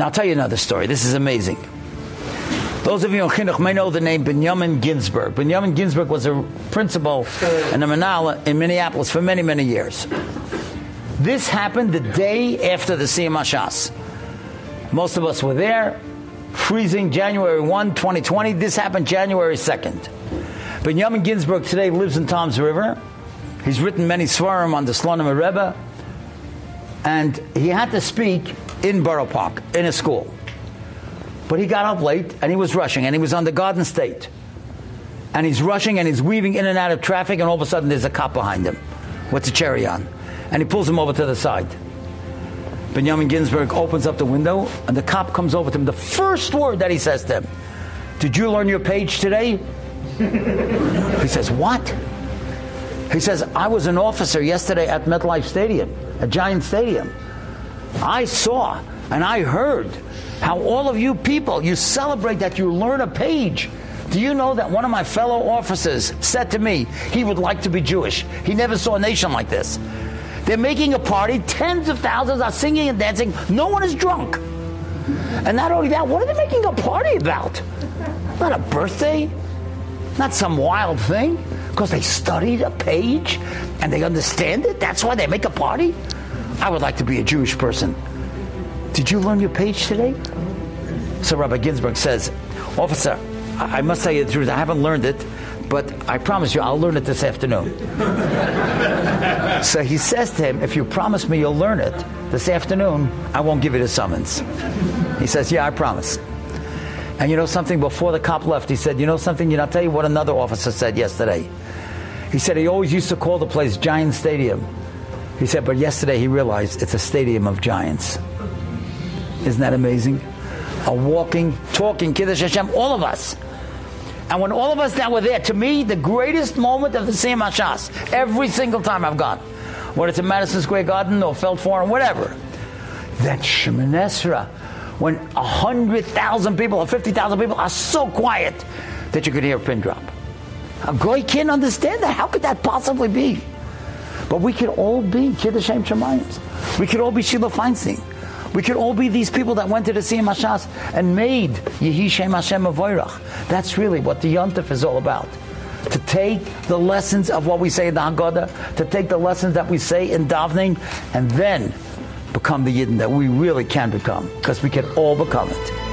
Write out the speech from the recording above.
Now I'll tell you another story. This is amazing. Those of you in Chinuch may know the name Benjamin Ginsburg. Benjamin Ginsburg was a principal in the Manala in Minneapolis for many, many years. This happened the day after the Hashas. Most of us were there. Freezing January 1, 2020. This happened January 2nd. Benjamin Ginsburg today lives in Toms River. He's written many svarim on the Slonim Rebbe. And he had to speak in Borough Park, in a school. But he got up late and he was rushing and he was on the Garden State. And he's rushing and he's weaving in and out of traffic and all of a sudden there's a cop behind him with a cherry on. And he pulls him over to the side. Benjamin Ginsburg opens up the window and the cop comes over to him. The first word that he says to him, Did you learn your page today? he says, What? He says, I was an officer yesterday at MetLife Stadium, a giant stadium. I saw and I heard how all of you people, you celebrate that you learn a page. Do you know that one of my fellow officers said to me he would like to be Jewish? He never saw a nation like this. They're making a party, tens of thousands are singing and dancing, no one is drunk. And not only that, what are they making a party about? Not a birthday, not some wild thing, because they studied a page and they understand it. That's why they make a party. I would like to be a Jewish person. Did you learn your page today? So Rabbi Ginsburg says, Officer, I must tell you the truth, I haven't learned it, but I promise you I'll learn it this afternoon. so he says to him, If you promise me you'll learn it this afternoon, I won't give you the summons. He says, Yeah, I promise. And you know something? Before the cop left, he said, You know something? You know, I'll tell you what another officer said yesterday. He said he always used to call the place Giant Stadium. He said, but yesterday he realized it's a stadium of giants. Isn't that amazing? A walking, talking Kiddush Hashem, all of us. And when all of us that were there, to me, the greatest moment of the Siyum Hashas, every single time I've gone, whether it's in Madison Square Garden or Felt Forum, whatever, that Esrei, when 100,000 people or 50,000 people are so quiet that you could hear a pin drop. A guy can't understand that. How could that possibly be? But we could all be Kiddush Shem Shamayim. We could all be Sheila Feinstein. We could all be these people that went to the Siyum Hashas and made Yehi Shem Hashem Avoirach. That's really what the Yontif is all about. To take the lessons of what we say in the Haggadah, to take the lessons that we say in davening, and then become the Yidden that we really can become, because we can all become it.